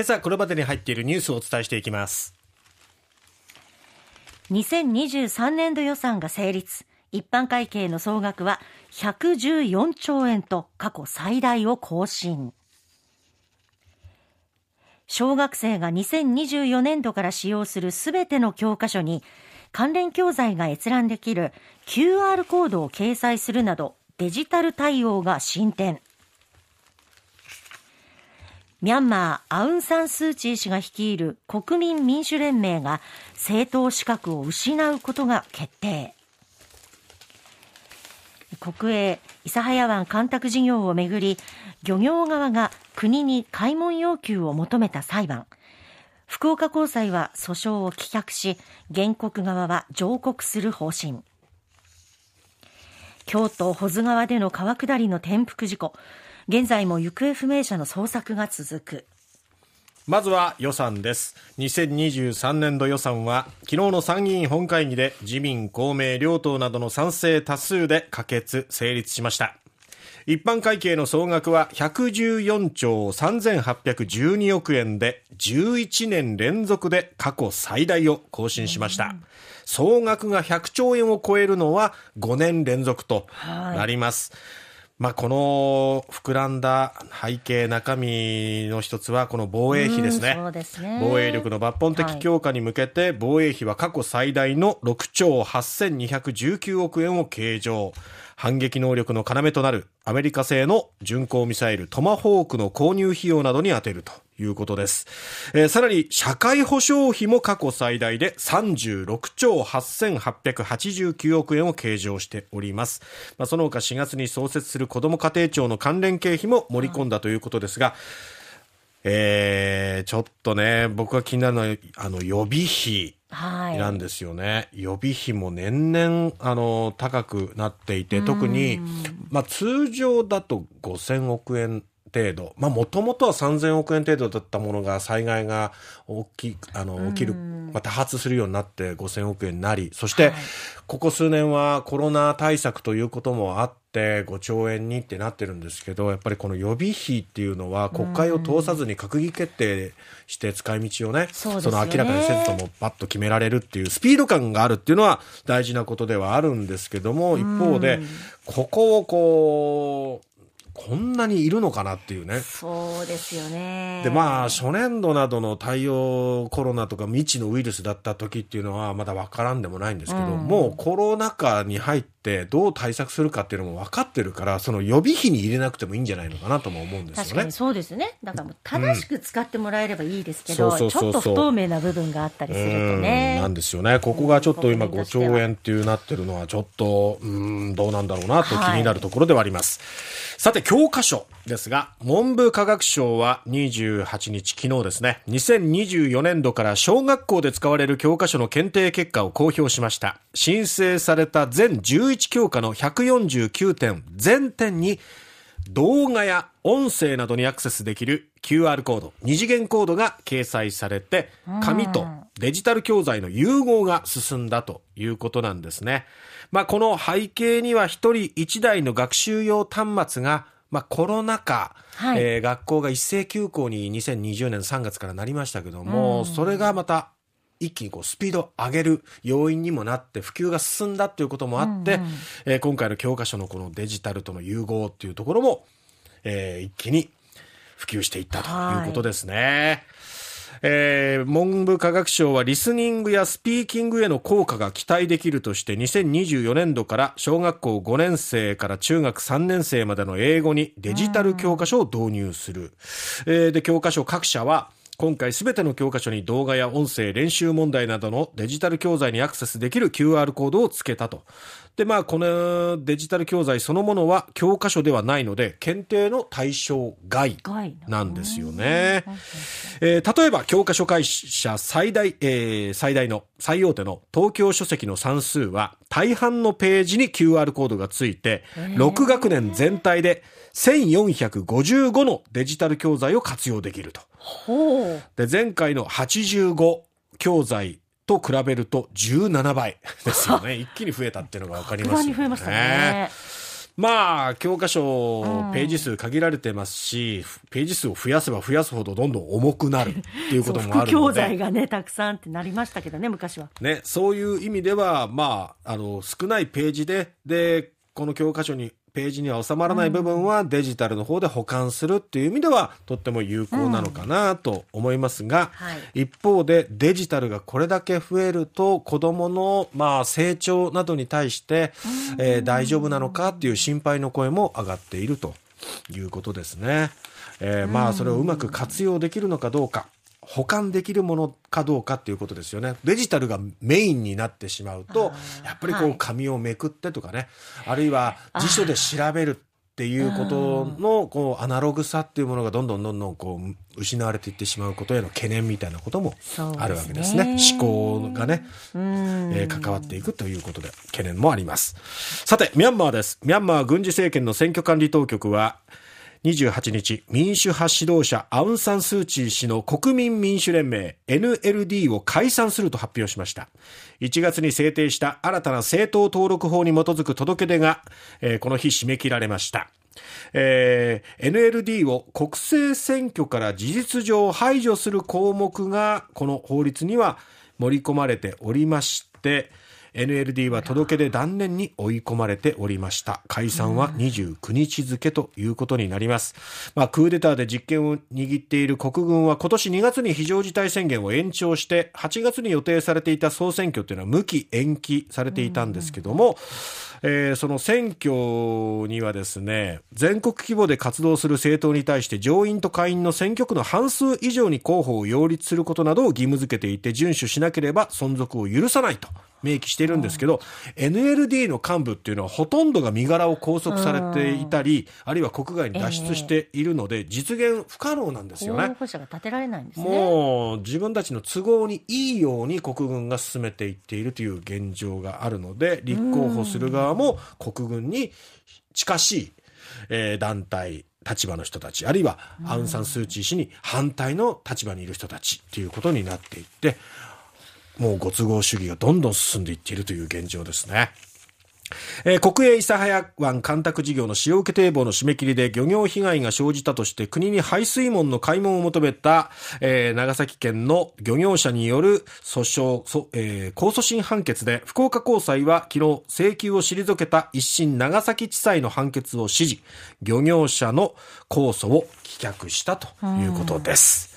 今朝これまでに入っているニュースをお伝えしていきます。2023年度予算が成立。一般会計の総額は114兆円と過去最大を更新。小学生が2024年度から使用するすべての教科書に関連教材が閲覧できる QR コードを掲載するなどデジタル対応が進展。ミャンマー、アウン・サン・スー・チー氏が率いる国民民主連盟が政党資格を失うことが決定。国営諫早湾干拓事業をめぐり、漁業側が国に開門要求を求めた裁判。福岡高裁は訴訟を棄却し、原告側は上告する方針。京都保津川での川下りの転覆事故。現在も行方不明者の捜索が続く。まずは予算です。2023年度予算は昨日の参議院本会議で自民公明両党などの賛成多数で可決成立しました。一般会計の総額は114兆3812億円で11年連続で過去最大を更新しました、総額が100兆円を超えるのは5年連続となります、はいまあ、この膨らんだ背景、中身の一つは、この防衛費ですね。そうですね。防衛力の抜本的強化に向けて、防衛費は過去最大の6兆8219億円を計上。反撃能力の要となるアメリカ製の巡航ミサイルトマホークの購入費用などに充てるということです。えー、さらに社会保障費も過去最大で36兆8889億円を計上しております。まあ、その他4月に創設する子ども家庭庁の関連経費も盛り込んだということですが、えー、ちょっとね、僕が気になるのは、あの、予備費。なんですよね、はい、予備費も年々あの高くなっていて特に、まあ、通常だと5000億円程度、まあ、もともとは3000億円程度だったものが災害が大きあの起きる、まあ、多発するようになって5000億円になりそして、ここ数年はコロナ対策ということもあって5兆円にってなってるんですけどやっぱりこの予備費っていうのは国会を通さずに閣議決定して使い道をね、その明らかにせずともパッと決められるっていうスピード感があるっていうのは大事なことではあるんですけども一方でここをこうこんなにいるのかなっていうね。そうですよね。で、まあ、初年度などの対応コロナとか未知のウイルスだった時っていうのはまだわからんでもないんですけど、うん、もうコロナ禍に入ってどう対策するかっていうのも分かってるから、その予備費に入れなくてもいいんじゃないのかなとも思うんですよね。確かにそうですね。だからもう正しく使ってもらえればいいですけど、ちょっと不透明な部分があったりするとね。なんですよね。ここがちょっと今5兆円っていうなってるのはちょっと、うん、どうなんだろうなと気になるところではあります。はいさて、教科書ですが、文部科学省は28日、昨日ですね、2024年度から小学校で使われる教科書の検定結果を公表しました。申請された全11教科の149点全点に、動画や音声などにアクセスできる QR コード、二次元コードが掲載されて、紙とデジタル教材の融合が進んだということなんですね。まあ、この背景には一人一台の学習用端末がまあ、コロナ禍、はい、えー、学校が一斉休校に2020年3月からなりましたけども、それがまた一気にこうスピードを上げる要因にもなって普及が進んだということもあって、うんうん、えー、今回の教科書のこのデジタルとの融合っていうところも、えー、一気に普及していったということですね。はいえー、文部科学省はリスニングやスピーキングへの効果が期待できるとして2024年度から小学校5年生から中学3年生までの英語にデジタル教科書を導入する。えー、で、教科書各社は今回すべての教科書に動画や音声、練習問題などのデジタル教材にアクセスできる QR コードをつけたと。で、まあ、このデジタル教材そのものは教科書ではないので、検定の対象外なんですよね。えー、例えば、教科書会社最大、えー、最大の、最大手の東京書籍の算数は、大半のページに QR コードがついて、6学年全体で1455のデジタル教材を活用できると。で、前回の85教材と比べると17倍ですよね。一気に増えたっていうのが分かりますよね。まね。まあ、教科書、ページ数限られてますし、ページ数を増やせば増やすほどどんどん重くなるっていうこともあるので。教材がね、たくさんってなりましたけどね、昔は。ね、そういう意味では、まあ、あの、少ないページで、で、この教科書にページには収まらない部分はデジタルの方で保管するっていう意味ではとっても有効なのかなと思いますが、はい一方でデジタルがこれだけ増えると子供のまあ成長などに対して、えー大丈夫なのかっていう心配の声も上がっているということですね。えーまあそれをうまく活用できるのかどうか。保管できるものかどうかっていうことですよね。デジタルがメインになってしまうと、やっぱりこはいう紙をめくってとかね、あるいは辞書で調べるっていうことのこうアナログさっていうものがどんどんどんどんこう失われていってしまうことへの懸念みたいなこともあるわけですね。思考がね、うんえー関わっていくということで懸念もあります。さて、ミャンマーです。ミャンマー軍事政権の選挙管理当局は、28日、民主派指導者アウン・サン・スー・チー氏の国民民主連盟 NLD を解散すると発表しました。1月に制定した新たな政党登録法に基づく届け出が、えーこの日締め切られました。えー NLD を国政選挙から事実上排除する項目がこの法律には盛り込まれておりまして、NLD は届け出断念に追い込まれておりました。解散は29日付ということになります。まあ、クーデターで実権を握っている国軍は今年2月に非常事態宣言を延長して、8月に予定されていた総選挙というのは無期延期されていたんですけども、えーその選挙にはですね、全国規模で活動する政党に対して上院と下院の選挙区の半数以上に候補を擁立することなどを義務付けていて、遵守しなければ存続を許さないと明記しているんですけど、NLD の幹部っていうのはほとんどが身柄を拘束されていたり、あるいは国外に脱出しているので、実現不可能なんですよね候。補者が立てられないんですね。もう自分たちの都合にいいように国軍が進めていっているという現状があるので立候補する側も国軍に近しい、えー団体立場の人たちあるいはアウン・サン・スー・チー氏に反対の立場にいる人たちということになっていってもうご都合主義がどんどん進んでいっているという現状ですね。えー国営諫早湾干拓事業の塩受け堤防の締め切りで漁業被害が生じたとして国に排水門の開門を求めた、えー長崎県の漁業者による訴訟、えー控訴審判決で福岡高裁は昨日請求を退けた一審長崎地裁の判決を支持、漁業者の控訴を棄却したということです。